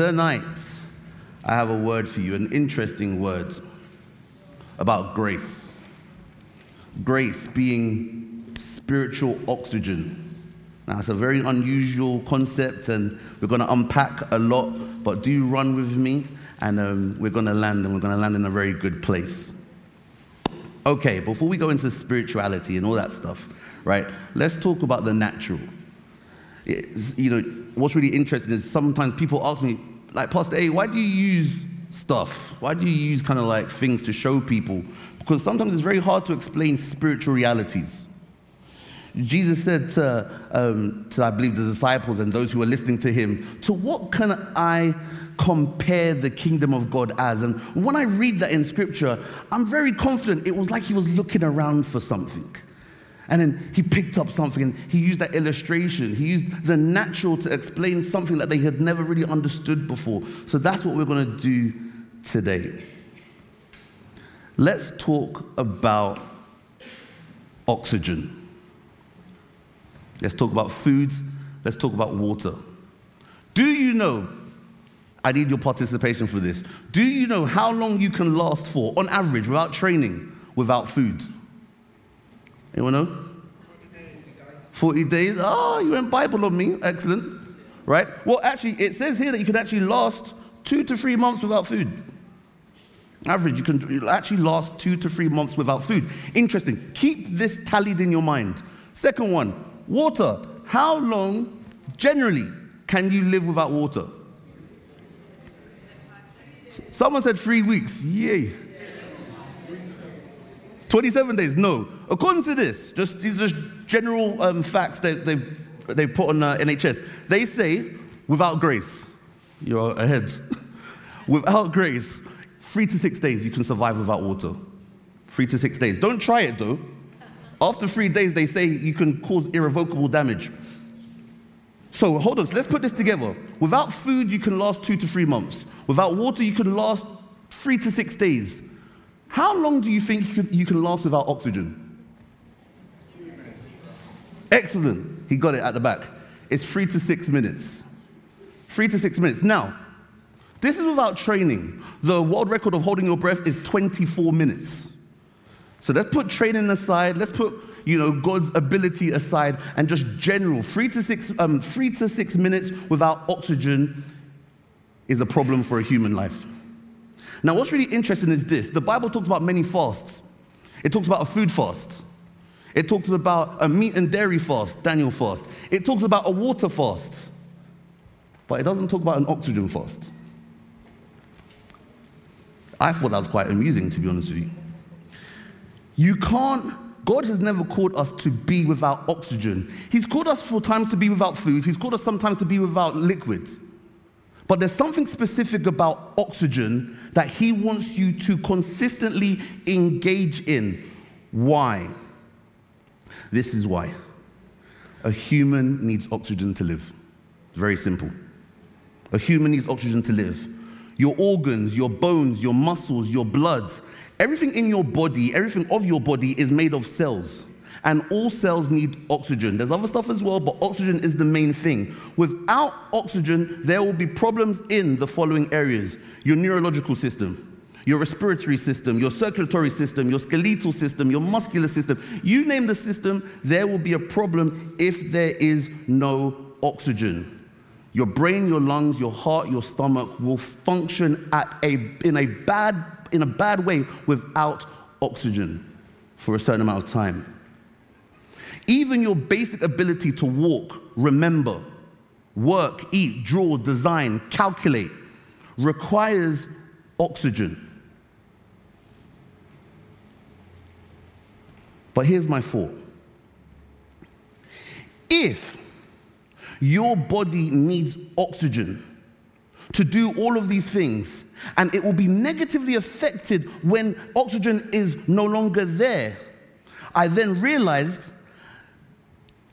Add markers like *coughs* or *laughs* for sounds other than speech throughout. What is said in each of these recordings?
Tonight, I have a word for you, an interesting word about grace. Grace being spiritual oxygen. Now, it's a very unusual concept, and we're going to unpack a lot, but do run with me, and um, we're going to land, and we're going to land in a very good place. Okay, before we go into spirituality and all that stuff, right, let's talk about the natural. It's, you know, what's really interesting is sometimes people ask me, like, Pastor A, why do you use stuff? Why do you use kind of like things to show people? Because sometimes it's very hard to explain spiritual realities. Jesus said to, um, to, I believe, the disciples and those who were listening to him, To what can I compare the kingdom of God as? And when I read that in scripture, I'm very confident it was like he was looking around for something. And then he picked up something and he used that illustration. He used the natural to explain something that they had never really understood before. So that's what we're going to do today. Let's talk about oxygen. Let's talk about food. Let's talk about water. Do you know? I need your participation for this. Do you know how long you can last for, on average, without training, without food? Anyone know? 40 days. Oh, you went Bible on me. Excellent. Right? Well, actually, it says here that you can actually last two to three months without food. Average, you can actually last two to three months without food. Interesting. Keep this tallied in your mind. Second one, water. How long generally can you live without water? Someone said three weeks. Yay. 27 days. No. According to this, just these are just general um, facts that they've, they put on uh, NHS. They say, without grace, you're ahead. *laughs* without grace, three to six days you can survive without water. Three to six days. Don't try it though. After three days, they say you can cause irrevocable damage. So hold on, so let's put this together. Without food, you can last two to three months. Without water, you can last three to six days. How long do you think you can, you can last without oxygen? Excellent. He got it at the back. It's three to six minutes. Three to six minutes. Now, this is without training. The world record of holding your breath is 24 minutes. So let's put training aside. Let's put you know God's ability aside and just general three to six um, three to six minutes without oxygen is a problem for a human life. Now, what's really interesting is this: the Bible talks about many fasts. It talks about a food fast. It talks about a meat and dairy fast, Daniel fast. It talks about a water fast. But it doesn't talk about an oxygen fast. I thought that was quite amusing, to be honest with you. You can't, God has never called us to be without oxygen. He's called us for times to be without food, He's called us sometimes to be without liquid. But there's something specific about oxygen that He wants you to consistently engage in. Why? This is why. A human needs oxygen to live. Very simple. A human needs oxygen to live. Your organs, your bones, your muscles, your blood, everything in your body, everything of your body is made of cells. And all cells need oxygen. There's other stuff as well, but oxygen is the main thing. Without oxygen, there will be problems in the following areas your neurological system, your respiratory system, your circulatory system, your skeletal system, your muscular system. You name the system, there will be a problem if there is no oxygen. Your brain, your lungs, your heart, your stomach will function at a, in, a bad, in a bad way without oxygen for a certain amount of time. Even your basic ability to walk, remember, work, eat, draw, design, calculate requires oxygen. But here's my thought if your body needs oxygen to do all of these things, and it will be negatively affected when oxygen is no longer there. I then realized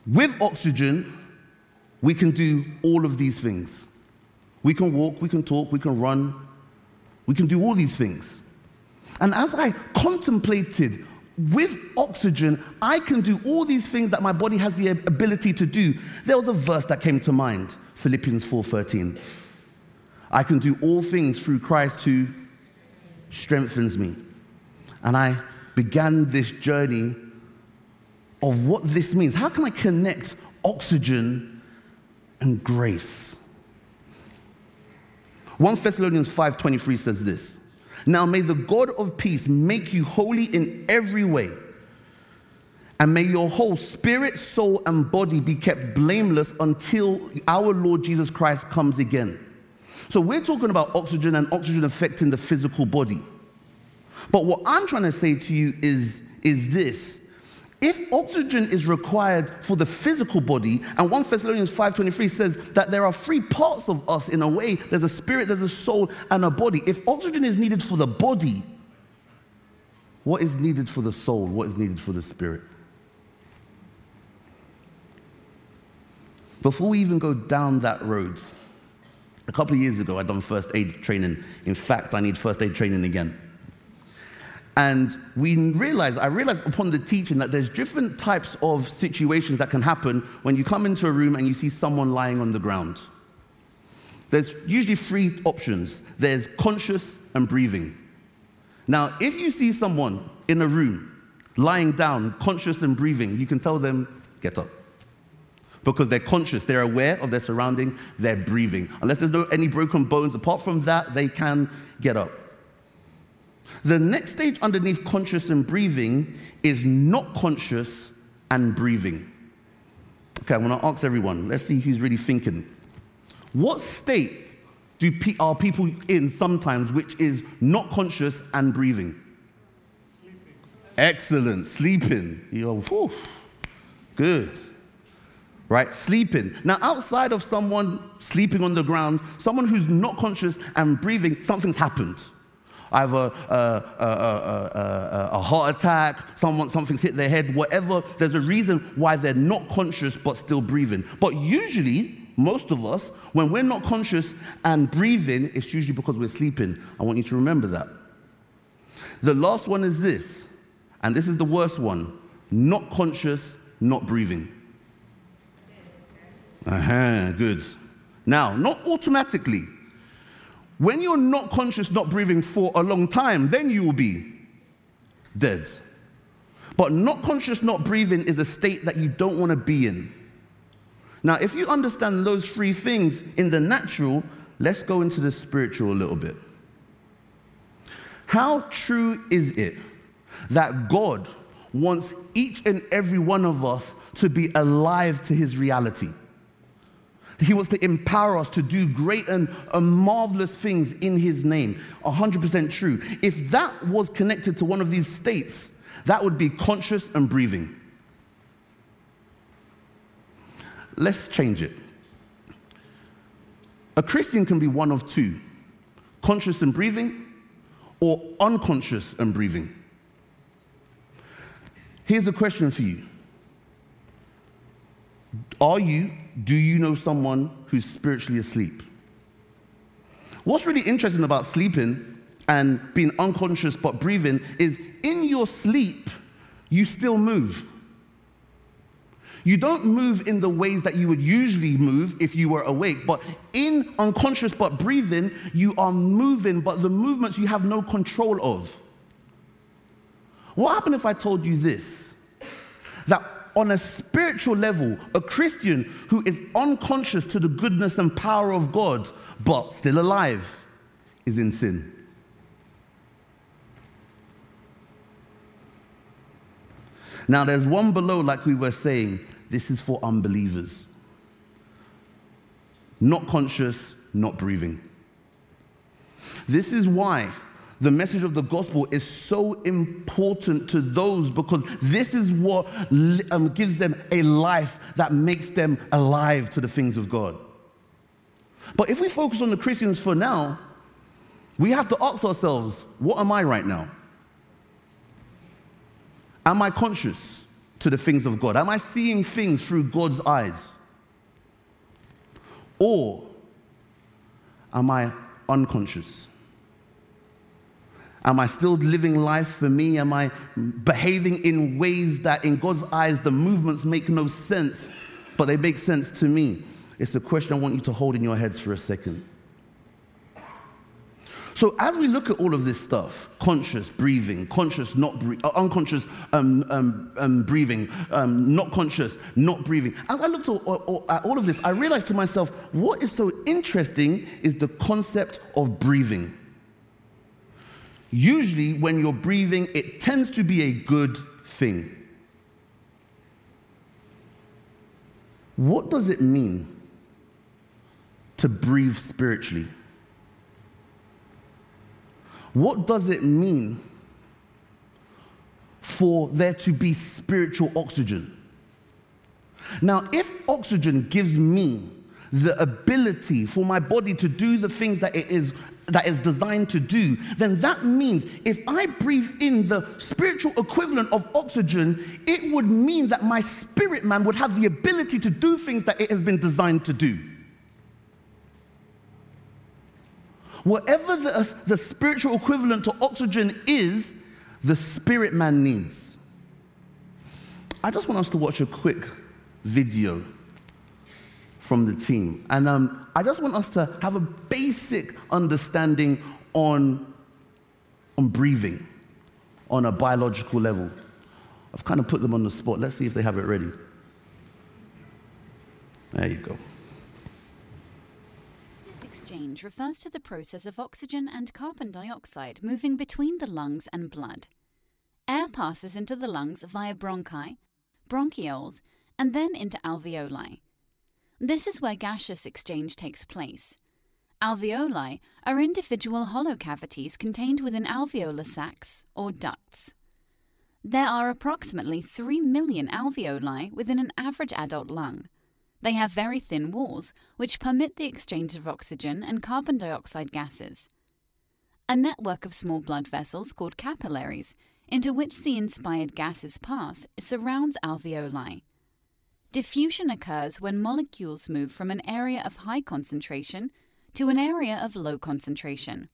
with oxygen, we can do all of these things. We can walk, we can talk, we can run, we can do all these things. And as I contemplated with oxygen, I can do all these things that my body has the ability to do. There was a verse that came to mind, Philippians 4:13. I can do all things through Christ who strengthens me. And I began this journey of what this means. How can I connect oxygen and grace? 1 Thessalonians 5:23 says this. Now may the God of peace make you holy in every way. And may your whole spirit, soul, and body be kept blameless until our Lord Jesus Christ comes again. So we're talking about oxygen and oxygen affecting the physical body. But what I'm trying to say to you is, is this. If oxygen is required for the physical body, and 1 Thessalonians 5.23 says that there are three parts of us in a way, there's a spirit, there's a soul, and a body. If oxygen is needed for the body, what is needed for the soul? What is needed for the spirit? Before we even go down that road, a couple of years ago, I'd done first aid training. In fact, I need first aid training again. And we realized, I realized upon the teaching that there's different types of situations that can happen when you come into a room and you see someone lying on the ground. There's usually three options there's conscious and breathing. Now, if you see someone in a room lying down, conscious and breathing, you can tell them, get up because they're conscious, they're aware of their surrounding, they're breathing. Unless there's no any broken bones, apart from that, they can get up. The next stage underneath conscious and breathing is not conscious and breathing. Okay, I'm to ask everyone. Let's see who's really thinking. What state do pe- are people in sometimes which is not conscious and breathing? Sleeping. Excellent. Sleeping. You're, whew, good right? Sleeping. Now, outside of someone sleeping on the ground, someone who's not conscious and breathing, something's happened. Either a, a, a, a, heart attack, someone, something's hit their head, whatever. There's a reason why they're not conscious but still breathing. But usually, most of us, when we're not conscious and breathing, it's usually because we're sleeping. I want you to remember that. The last one is this, and this is the worst one not conscious, not breathing. Uh-huh, good. Now, not automatically. When you're not conscious, not breathing for a long time, then you will be dead. But not conscious, not breathing is a state that you don't want to be in. Now, if you understand those three things in the natural, let's go into the spiritual a little bit. How true is it that God wants each and every one of us to be alive to his reality? He wants to empower us to do great and, marvelous things in His name. 100% true. If that was connected to one of these states, that would be conscious and breathing. Let's change it. A Christian can be one of two conscious and breathing, or unconscious and breathing. Here's a question for you Are you do you know someone who's spiritually asleep? What's really interesting about sleeping and being unconscious but breathing is in your sleep, you still move. You don't move in the ways that you would usually move if you were awake, but in unconscious but breathing, you are moving, but the movements you have no control of. What happened if I told you this? That on a spiritual level, a Christian who is unconscious to the goodness and power of God, but still alive, is in sin. Now, there's one below, like we were saying, this is for unbelievers. Not conscious, not breathing. This is why the message of the gospel is so important to those because this is what um, gives them a life that makes them alive to the things of God. But if we focus on the Christians for now, we have to ask ourselves what am I right now? Am I conscious to the things of God? Am I seeing things through God's eyes? Or am I unconscious? Am I still living life for me? Am I behaving in ways that, in God's eyes, the movements make no sense, but they make sense to me? It's a question I want you to hold in your heads for a second. So as we look at all of this stuff, conscious breathing, conscious not breathing, uh, unconscious um, um, um, breathing, um, not conscious not breathing. As I looked at all of this, I realized to myself, what is so interesting is the concept of breathing. Usually, when you're breathing, it tends to be a good thing. What does it mean to breathe spiritually? What does it mean for there to be spiritual oxygen? Now, if oxygen gives me the ability for my body to do the things that it is that is designed to do, then that means if I breathe in the spiritual equivalent of oxygen, it would mean that my spirit man would have the ability to do things that it has been designed to do. Whatever the, uh, the spiritual equivalent to oxygen is, the spirit man needs. I just want us to watch a quick video from the team. And um, I just want us to have a basic understanding on, on breathing on a biological level. I've kind of put them on the spot. Let's see if they have it ready. There you go. This exchange refers to the process of oxygen and carbon dioxide moving between the lungs and blood. Air passes into the lungs via bronchi, bronchioles, and then into alveoli. This is where gaseous exchange takes place. Alveoli are individual hollow cavities contained within alveolar sacs or ducts. There are approximately 3 million alveoli within an average adult lung. They have very thin walls, which permit the exchange of oxygen and carbon dioxide gases. A network of small blood vessels called capillaries, into which the inspired gases pass, surrounds alveoli. Diffusion occurs when molecules move from an area of high concentration to an area of low concentration.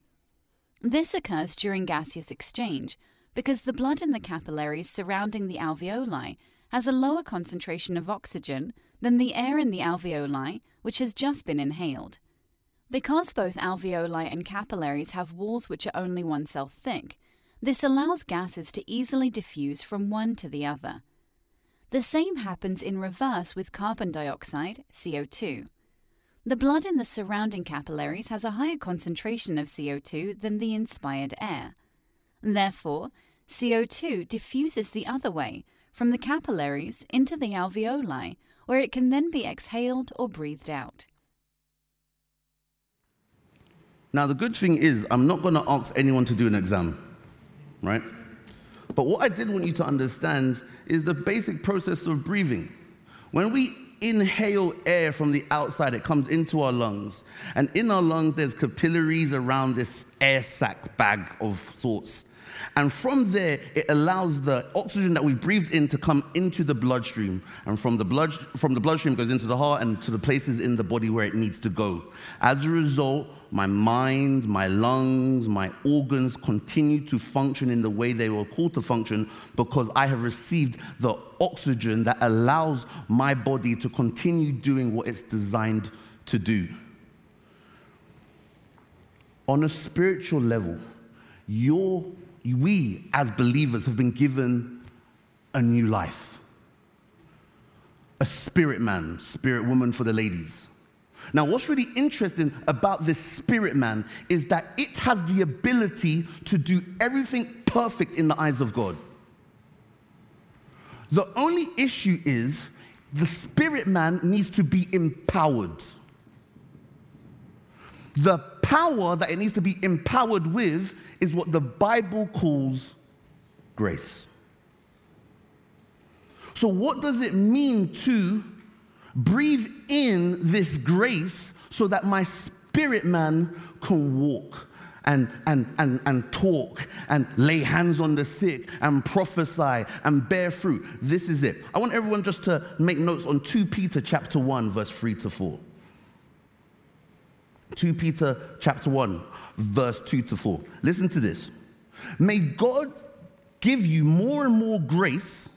This occurs during gaseous exchange because the blood in the capillaries surrounding the alveoli has a lower concentration of oxygen than the air in the alveoli, which has just been inhaled. Because both alveoli and capillaries have walls which are only one cell thick, this allows gases to easily diffuse from one to the other. The same happens in reverse with carbon dioxide, CO2. The blood in the surrounding capillaries has a higher concentration of CO2 than the inspired air. Therefore, CO2 diffuses the other way, from the capillaries into the alveoli, where it can then be exhaled or breathed out. Now, the good thing is, I'm not going to ask anyone to do an exam, right? But what I did want you to understand is the basic process of breathing. When we inhale air from the outside, it comes into our lungs. And in our lungs, there's capillaries around this air sac bag of sorts. And from there, it allows the oxygen that we've breathed in to come into the bloodstream. And from the, blood, from the bloodstream goes into the heart and to the places in the body where it needs to go. As a result, my mind, my lungs, my organs continue to function in the way they were called to function because I have received the oxygen that allows my body to continue doing what it's designed to do. On a spiritual level, your we as believers have been given a new life. A spirit man, spirit woman for the ladies. Now, what's really interesting about this spirit man is that it has the ability to do everything perfect in the eyes of God. The only issue is the spirit man needs to be empowered. The power that it needs to be empowered with is what the Bible calls grace. So, what does it mean to breathe in this grace so that my spirit man can walk? And, and, and, and talk and lay hands on the sick and prophesy and bear fruit. This is it. I want everyone just to make notes on 2 Peter chapter 1, verse 3 to 4. 2 Peter chapter 1, verse 2 to 4. Listen to this. May God give you more and more grace,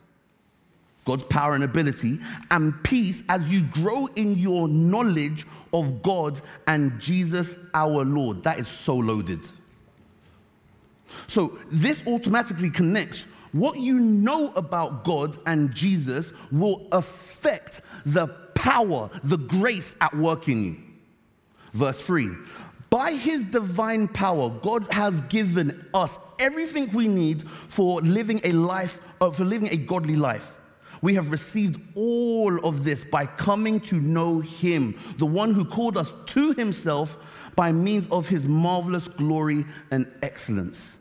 God's power and ability, and peace as you grow in your knowledge of God and Jesus our Lord. That is so loaded. So this automatically connects what you know about God and Jesus will affect the power, the grace at work in you. Verse 3 By his divine power, God has given us everything we need for living a life, uh, for living a godly life. We have received all of this by coming to know him, the one who called us to himself by means of his marvelous glory and excellence.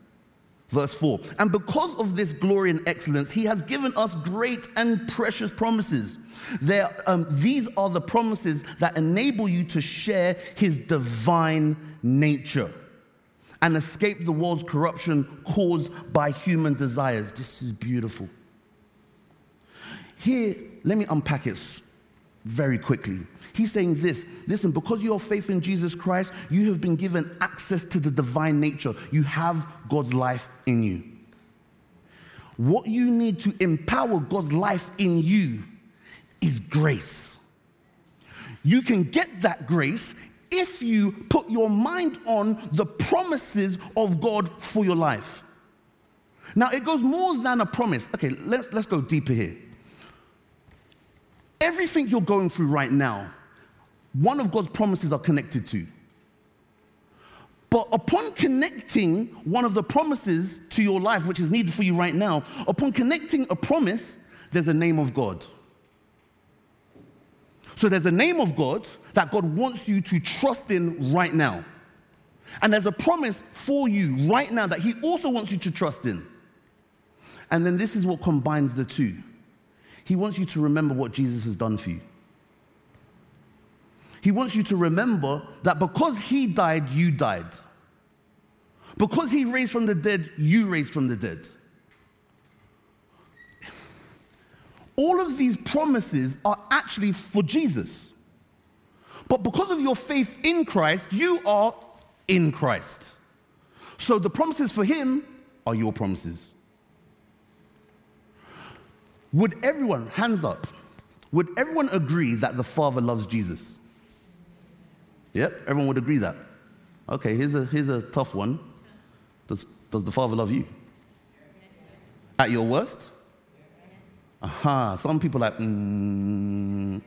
Verse 4 And because of this glory and excellence, he has given us great and precious promises. There, um, these are the promises that enable you to share his divine nature and escape the world's corruption caused by human desires. This is beautiful. Here, let me unpack it very quickly. He's saying this listen, because you have faith in Jesus Christ, you have been given access to the divine nature. You have God's life in you. What you need to empower God's life in you is grace. You can get that grace if you put your mind on the promises of God for your life. Now, it goes more than a promise. Okay, let's, let's go deeper here. Everything you're going through right now, one of God's promises are connected to. But upon connecting one of the promises to your life, which is needed for you right now, upon connecting a promise, there's a name of God. So there's a name of God that God wants you to trust in right now. And there's a promise for you right now that He also wants you to trust in. And then this is what combines the two He wants you to remember what Jesus has done for you. He wants you to remember that because He died, you died. Because He raised from the dead, you raised from the dead. all of these promises are actually for Jesus. But because of your faith in Christ, you are in Christ. So the promises for him are your promises. Would everyone, hands up, would everyone agree that the Father loves Jesus? Yep, everyone would agree that. Okay, here's a, here's a tough one. Does, does the Father love you? At your worst? Aha, some people like, mm.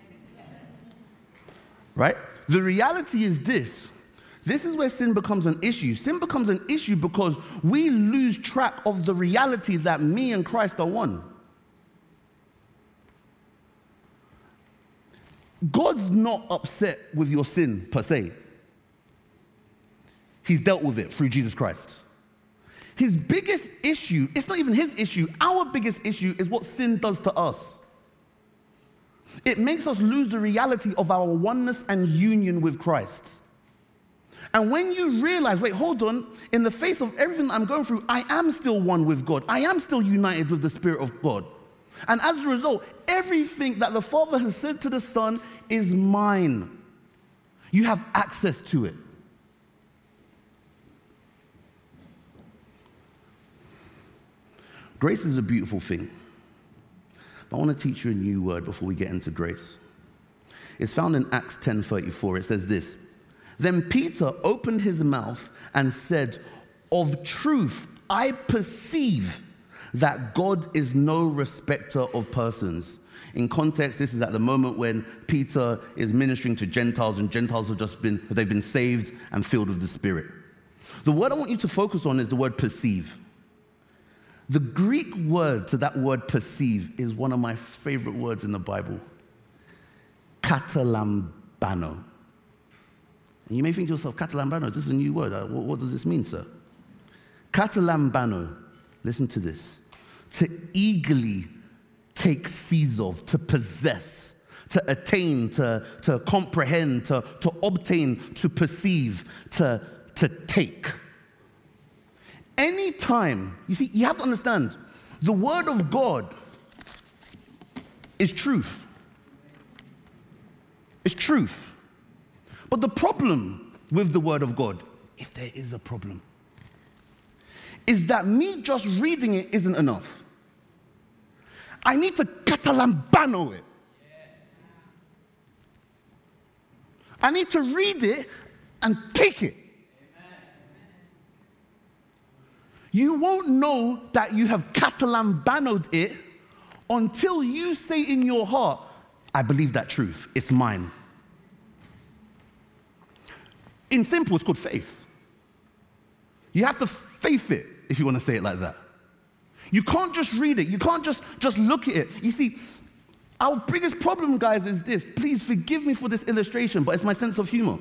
Right? The reality is this. This is where sin becomes an issue. Sin becomes an issue because we lose track of the reality that me and Christ are one. God's not upset with your sin per se. He's dealt with it through Jesus Christ. His biggest issue, it's not even his issue, our biggest issue is what sin does to us. It makes us lose the reality of our oneness and union with Christ. And when you realize, wait, hold on, in the face of everything I'm going through, I am still one with God. I am still united with the Spirit of God. And as a result, everything that the Father has said to the Son is mine. You have access to it. Grace is a beautiful thing. But I want to teach you a new word before we get into grace. It's found in Acts 10:34. It says this: Then Peter opened his mouth and said, "Of truth, I perceive that God is no respecter of persons." In context, this is at the moment when Peter is ministering to Gentiles, and Gentiles have just been they've been saved and filled with the Spirit. The word I want you to focus on is the word perceive. The Greek word to that word perceive is one of my favorite words in the Bible katalambano. And you may think to yourself, katalambano, this is a new word. Uh, what, what does this mean, sir? Katalambano, listen to this, to eagerly take seize of, to possess, to attain, to, to comprehend, to, to obtain, to perceive, to, to take. Anytime, you see, you have to understand the word of God is truth. It's truth. But the problem with the word of God, if there is a problem, is that me just reading it isn't enough. I need to katalambano it. I need to read it and take it. You won't know that you have katalambanoed it until you say in your heart, I believe that truth. It's mine. In simple, it's called faith. You have to faith it, if you want to say it like that. You can't just read it. You can't just, just look at it. You see, our biggest problem, guys, is this. Please forgive me for this illustration, but it's my sense of humor.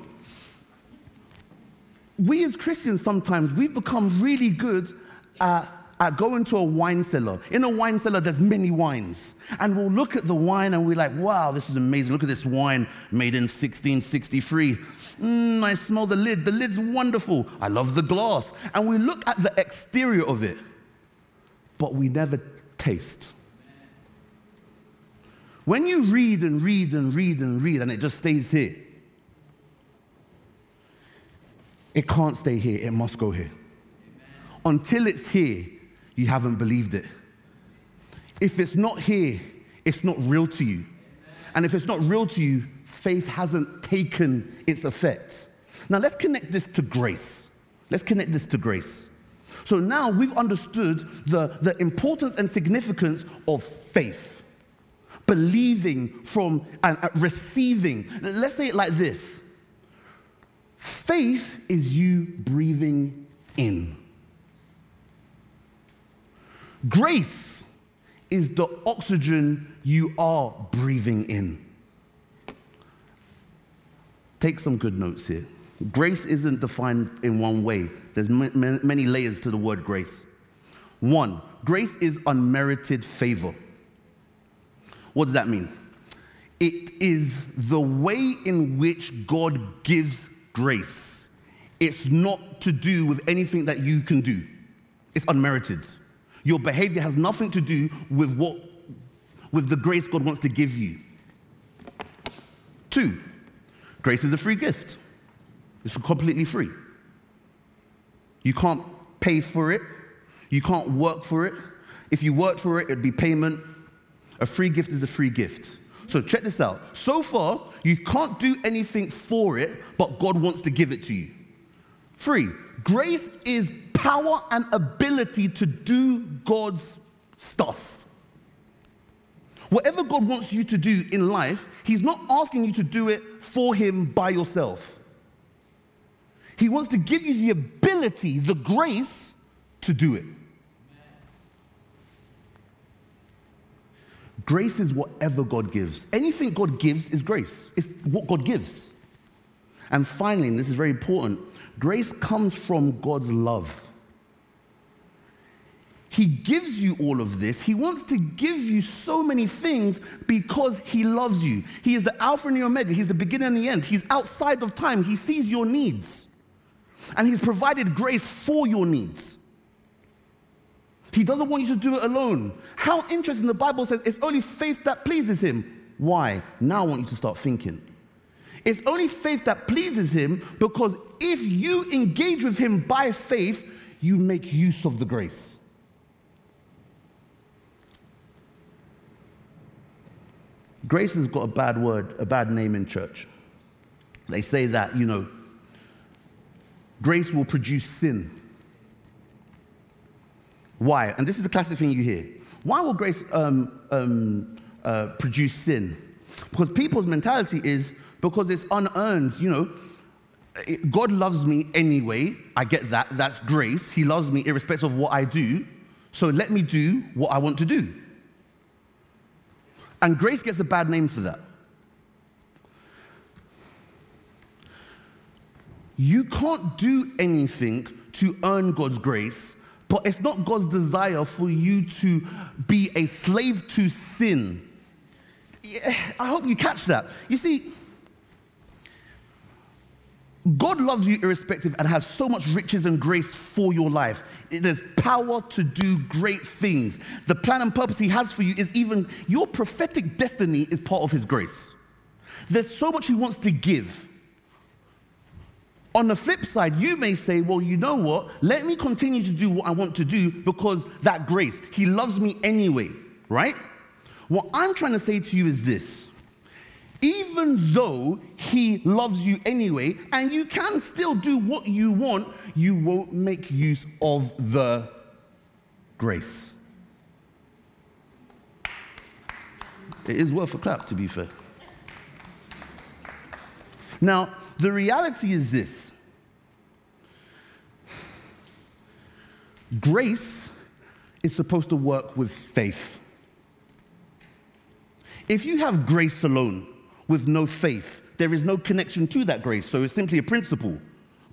We as Christians sometimes, we've become really good at, at go into a wine cellar. In a wine cellar, there's many wines. And we'll look at the wine and we're like, wow, this is amazing. Look at this wine made in 1663. Mm, I smell the lid. The lid's wonderful. I love the glass. And we look at the exterior of it, but we never taste. When you read and read and read and read and it just stays here, it can't stay here, it must go here. Until it's here, you haven't believed it. If it's not here, it's not real to you. And if it's not real to you, faith hasn't taken its effect. Now let's connect this to grace. Let's connect this to grace. So now we've understood the, the importance and significance of faith believing from and receiving. Let's say it like this faith is you breathing in, grace is the oxygen you are breathing in. Take some good notes here. Grace isn't defined in one way, there's many layers to the word grace. One, grace is unmerited favor. What does that mean? It is the way in which God gives grace. It's not to do with anything that you can do, it's unmerited. Your behavior has nothing to do with what with the grace God wants to give you. Two, grace is a free gift. It's completely free. You can't pay for it. You can't work for it. If you worked for it, it'd be payment. A free gift is a free gift. So check this out. So far, you can't do anything for it, but God wants to give it to you. Free. Grace is power and ability to do God's stuff. Whatever God wants you to do in life, He's not asking you to do it for Him by yourself. He wants to give you the ability, the grace to do it. Grace is whatever God gives. Anything God gives is grace, it's what God gives. And finally, and this is very important, grace comes from God's love. He gives you all of this. He wants to give you so many things because He loves you. He is the Alpha and the Omega. He's the beginning and the end. He's outside of time. He sees your needs. And He's provided grace for your needs. He doesn't want you to do it alone. How interesting the Bible says it's only faith that pleases Him. Why? Now I want you to start thinking. It's only faith that pleases Him because if you engage with Him by faith, you make use of the grace. Grace has got a bad word, a bad name in church. They say that, you know, grace will produce sin. Why? And this is the classic thing you hear. Why will grace um, um, uh, produce sin? Because people's mentality is because it's unearned, you know. God loves me anyway. I get that. That's grace. He loves me irrespective of what I do. So let me do what I want to do. And grace gets a bad name for that. You can't do anything to earn God's grace but it's not God's desire for you to be a slave to sin. Yeah, I hope you catch that. You see, God loves you irrespective and has so much riches and grace for your life. There's power to do great things. The plan and purpose He has for you is even your prophetic destiny is part of His grace. There's so much He wants to give. On the flip side, you may say, well, you know what? Let me continue to do what I want to do because that grace, He loves me anyway, right? What I'm trying to say to you is this even though He loves you anyway, and you can still do what you want, you won't make use of the grace. It is worth a clap, to be fair. Now, the reality is this grace is supposed to work with faith. If you have grace alone with no faith, there is no connection to that grace. So it's simply a principle.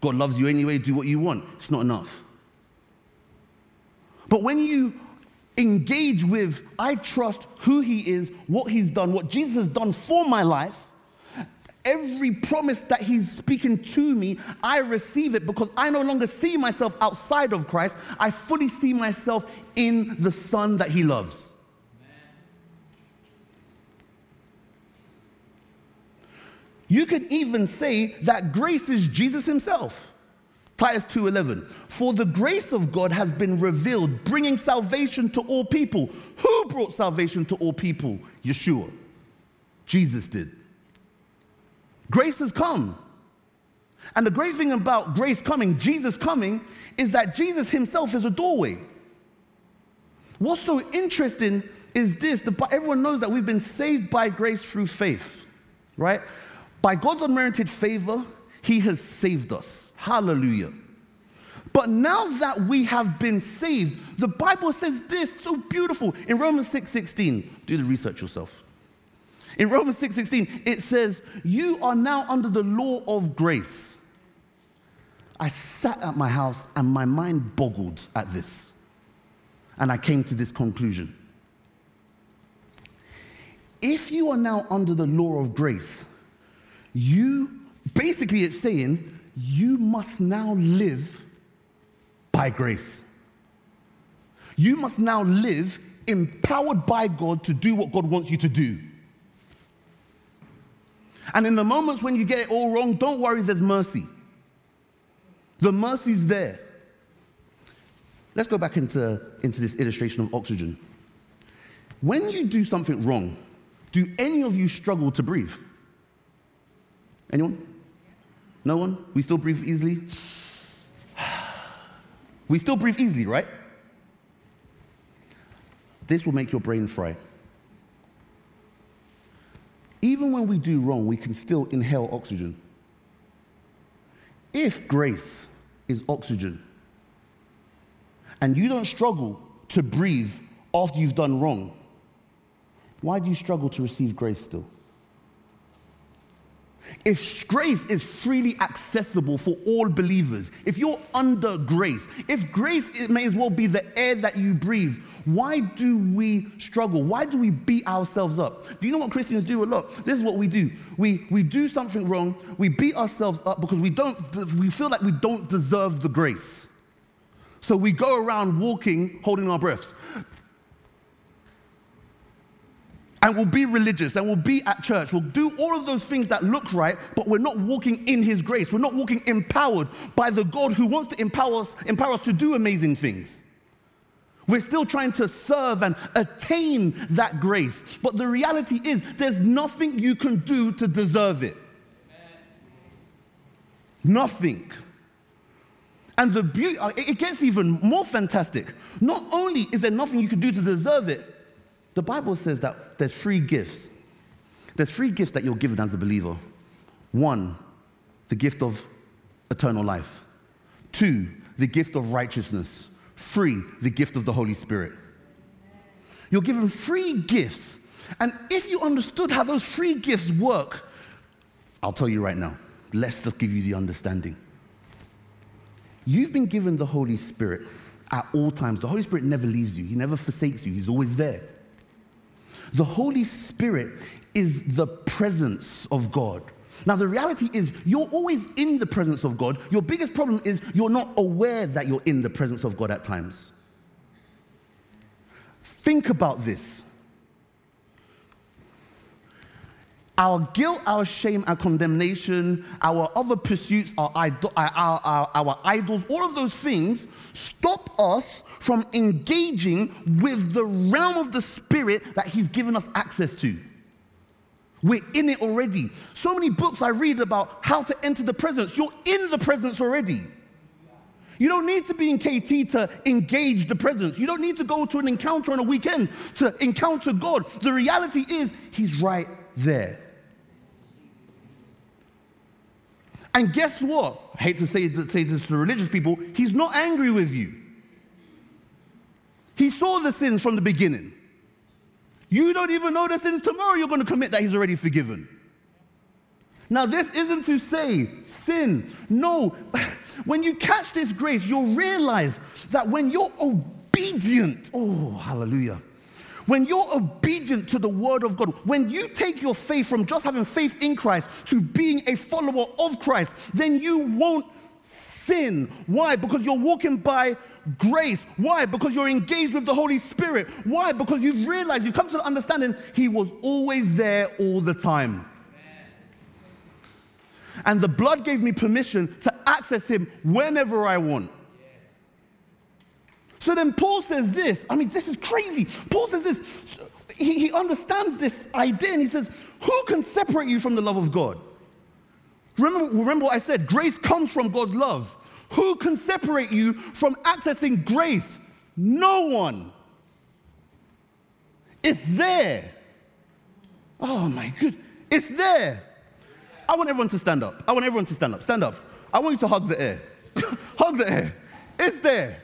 God loves you anyway, do what you want. It's not enough. But when you engage with, I trust who He is, what He's done, what Jesus has done for my life, every promise that He's speaking to me, I receive it because I no longer see myself outside of Christ. I fully see myself in the Son that He loves. You could even say that grace is Jesus himself. Titus 2:11 For the grace of God has been revealed bringing salvation to all people. Who brought salvation to all people? Yeshua. Jesus did. Grace has come. And the great thing about grace coming, Jesus coming, is that Jesus himself is a doorway. What's so interesting is this the, everyone knows that we've been saved by grace through faith, right? By God's unmerited favor, He has saved us. Hallelujah. But now that we have been saved, the Bible says this so beautiful in Romans 6 16. Do the research yourself. In Romans 6 16, it says, You are now under the law of grace. I sat at my house and my mind boggled at this. And I came to this conclusion. If you are now under the law of grace, you, basically, it's saying, you must now live by grace. You must now live empowered by God to do what God wants you to do. And in the moments when you get it all wrong, don't worry, there's mercy. The mercy's there. Let's go back into, into this illustration of oxygen. When you do something wrong, do any of you struggle to breathe? Anyone? No one? We still breathe easily? *sighs* We still breathe easily, right? This will make your brain fry. Even when we do wrong, we can still inhale oxygen. If grace is oxygen and you don't struggle to breathe after you've done wrong, why do you struggle to receive grace still? If grace is freely accessible for all believers, if you're under grace, if grace may as well be the air that you breathe, why do we struggle? Why do we beat ourselves up? Do you know what Christians do a lot? This is what we do. We, we do something wrong, we beat ourselves up because we, don't, we feel like we don't deserve the grace. So we go around walking, holding our breaths and we'll be religious and we'll be at church. We'll do all of those things that look right, but we're not walking in His grace. We're not walking empowered by the God who wants to empower us, empower us to do amazing things. We're still trying to serve and attain that grace. But the reality is, there's nothing you can do to deserve it. Nothing. And the beauty, it gets even more fantastic. Not only is there nothing you can do to deserve it, the Bible says that there's three gifts. There's three gifts that you're given as a believer. One, the gift of eternal life. Two, the gift of righteousness. Three, the gift of the Holy Spirit. You're given three gifts. And if you understood how those three gifts work, I'll tell you right now. Let's just give you the understanding. You've been given the Holy Spirit at all times. The Holy Spirit never leaves you, He never forsakes you, He's always there. The Holy Spirit is the presence of God. Now, the reality is, you're always in the presence of God. Your biggest problem is you're not aware that you're in the presence of God at times. Think about this. Our guilt, our shame, our condemnation, our other pursuits, our, our, our, our, idols, all of those things stop us from engaging with the realm of the Spirit that He's given us access to. We're in it already. So many books I read about how to enter the presence. You're in the presence already. You don't need to be in KT to engage the presence. You don't need to go to an encounter on a weekend to encounter God. The reality is, He's right there. And guess what? I hate to say, say this to religious people, He's not angry with you. He saw the sins from the beginning. You don't even know the sins tomorrow you're going to commit that He's already forgiven. Now, this isn't to say sin. No. *laughs* When you catch this grace, you'll realize that when you're obedient, oh, hallelujah. When you're obedient to the word of God, when you take your faith from just having faith in Christ to being a follower of Christ, then you won't sin. Why? Because you're walking by grace. Why? Because you're engaged with the Holy Spirit. Why? Because you've realized, you've come to the understanding He was always there all the time. And the blood gave me permission to access him whenever I want. So then Paul says this. I mean, this is crazy. Paul says this. He, he understands this idea and he says, Who can separate you from the love of God? Remember, remember what I said grace comes from God's love. Who can separate you from accessing grace? No one. It's there. Oh my good. It's there. I want everyone to stand up. I want everyone to stand up. Stand up. I want you to hug the air. *coughs* hug the air. It's there.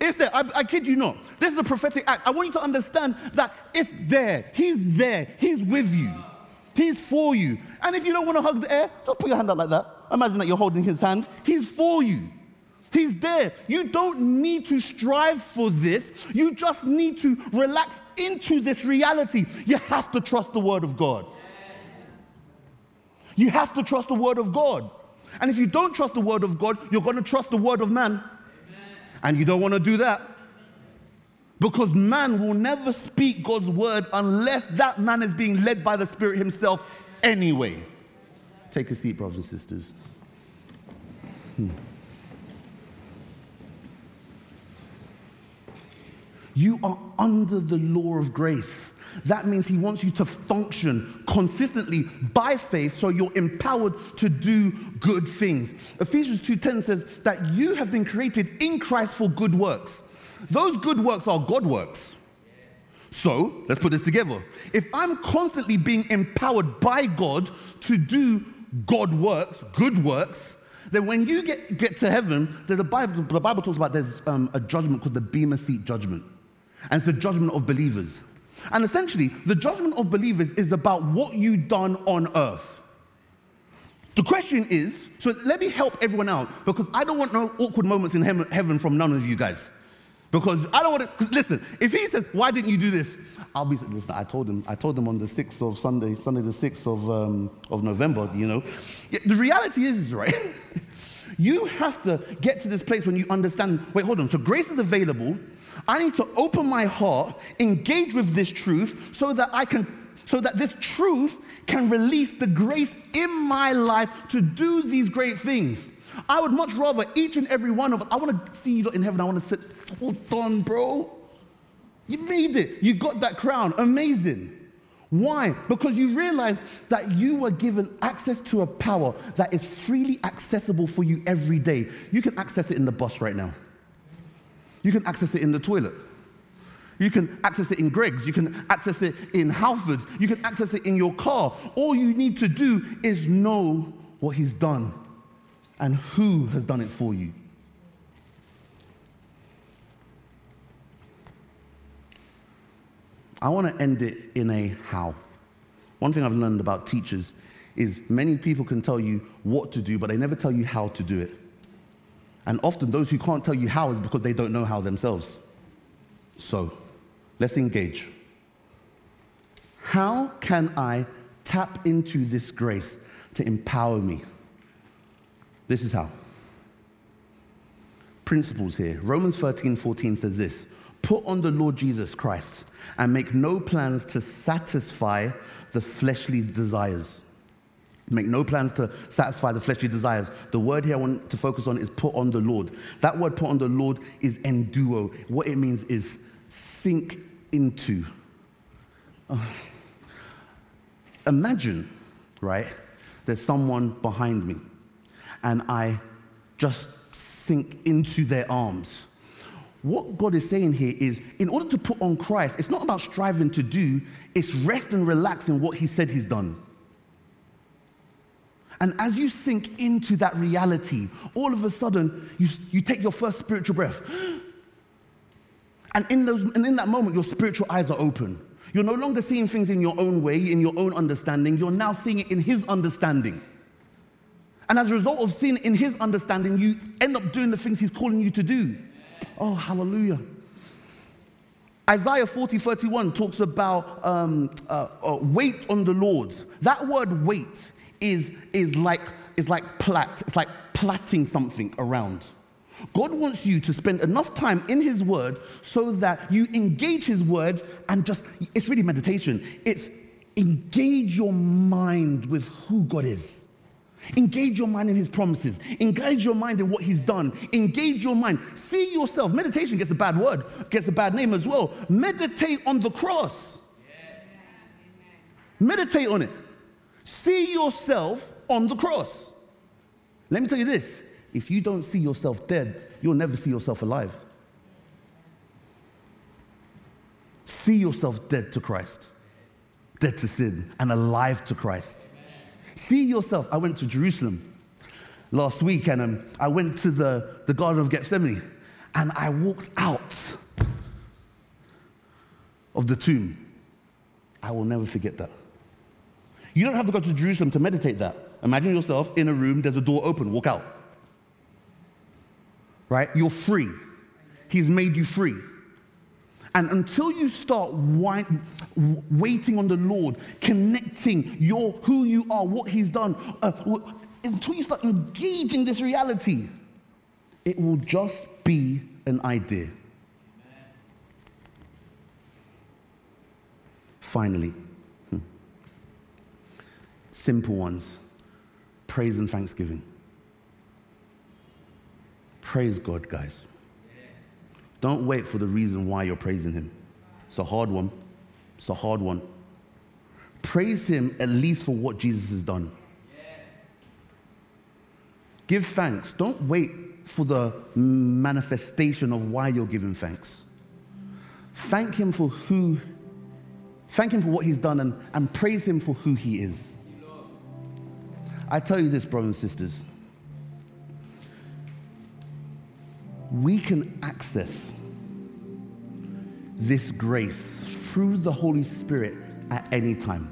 It's there. I, I, kid you not. This is a prophetic act. I want you to understand that it's there. He's there. He's with you. He's for you. And if you don't want to hug the air, just put your hand out like that. Imagine that you're holding his hand. He's for you. He's there. You don't need to strive for this. You just need to relax into this reality. You have to trust the word of God. You have to trust the word of God. And if you don't trust the word of God, you're going to trust the word of man. And you don't want to do that. Because man will never speak God's word unless that man is being led by the Spirit himself anyway. Take a seat, brothers and sisters. Hmm. You are under the law of grace. That means he wants you to function consistently by faith so you're empowered to do good things. Ephesians 2:10 says that you have been created in Christ for good works. Those good works are God works. So, let's put this together. If I'm constantly being empowered by God to do God works, good works, then when you get, get to heaven, the Bible, the Bible talks about there's um, a judgment called the Bema Seat judgment. And it's the judgment of believers. And essentially, the judgment of believers is about what you've done on earth. The question is so let me help everyone out because I don't want no awkward moments in heaven from none of you guys. Because I don't want to, because listen, if he says, why didn't you do this? I'll be, listen, I told him, I told him on the 6th of Sunday, Sunday the 6th of, um, of November, you know. The reality is, right, *laughs* you have to get to this place when you understand, wait, hold on, so grace is available, I need to open my heart, engage with this truth so that I can so that this truth can release the grace in my life to do these great things. I would much rather each and every one of us, I want to see you in heaven. I want to sit, well done, bro. You made it. You got that crown. Amazing. Why? Because you realize that you were given access to a power that is freely accessible for you every day. You can access it in the bus right now. You can access it in the toilet. You can access it in Greggs. You can access it in Halfords. You can access it in your car. All you need to do is know what He's done and who has done it for you. I want to end it in a how. One thing I've learned about teachers is many people can tell you what to do, but they never tell you how to do it. And often those who can't tell you how is because they don't know how themselves. So let's engage. How can I tap into this grace to empower me? This is how. Principles here. Romans 13 14 says this Put on the Lord Jesus Christ and make no plans to satisfy the fleshly desires. Make no plans to satisfy the fleshly desires. The word here I want to focus on is put on the Lord. That word put on the Lord is enduo. What it means is sink into. Uh, *sighs* imagine, right, there's someone behind me and I just sink into their arms. What God is saying here is in order to put on Christ, it's not about striving to do, it's rest and relax in what He said He's done. And as you sink into that reality, all of a sudden, you, you take your first spiritual breath. *gasps* And in, those, and in that moment, your spiritual eyes are open. You're no longer seeing things in your own way, in your own understanding. You're now seeing it in His understanding. And as a result of seeing it in His understanding, you end up doing the things He's calling you to do. Oh, hallelujah. Isaiah 40, 31 talks about um, uh, uh, wait on the Lord. That word wait is, is, like, is like plait, it's like plaiting something around. God wants you to spend enough time in His Word so that you engage His Word and just, it's really meditation. It's engage your mind with who God is. Engage your mind in His promises. Engage your mind in what He's done. Engage your mind. See yourself. Meditation gets a bad word, gets a bad name as well. Meditate on the cross. Meditate on it. See yourself on the cross. Let me tell you this if you don't see yourself dead, you'll never see yourself alive. See yourself dead to Christ, dead to sin, and alive to Christ. See yourself. I went to Jerusalem last week and um, I went to the, the Garden of Gethsemane and I walked out of the tomb. I will never forget that. You don't have to go to Jerusalem to meditate that. Imagine yourself in a room, there's a door open, walk out. Right? You're free. He's made you free. And until you start waiting on the Lord, connecting your who you are, what He's done, uh, until you start engaging this reality, it will just be an idea. Finally, Simple ones praise and thanksgiving. Praise God, guys. Don't wait for the reason why you're praising Him. It's a hard one. It's a hard one. Praise Him at least for what Jesus has done. Give thanks. Don't wait for the manifestation of why you're giving thanks. Thank Him for who, thank Him for what He's done and, and praise Him for who He is. I tell you this, brothers and sisters. We can access this grace through the Holy Spirit at any time.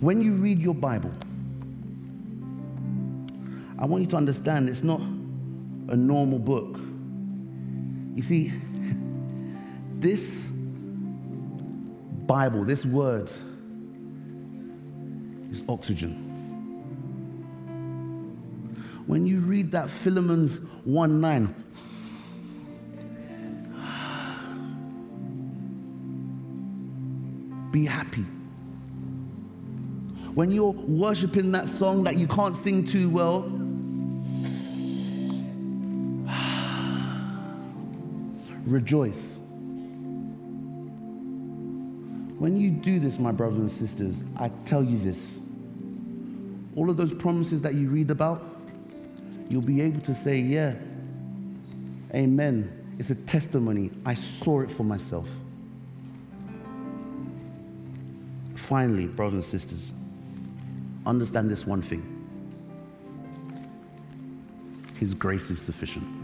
When you read your Bible, I want you to understand it's not a normal book. You see, *laughs* this Bible, this word, is oxygen. When you read that Philemon's 1 9, be happy. When you're worshiping that song that you can't sing too well, rejoice. When you do this, my brothers and sisters, I tell you this all of those promises that you read about, you'll be able to say, Yeah, amen. It's a testimony. I saw it for myself. Finally, brothers and sisters, understand this one thing His grace is sufficient.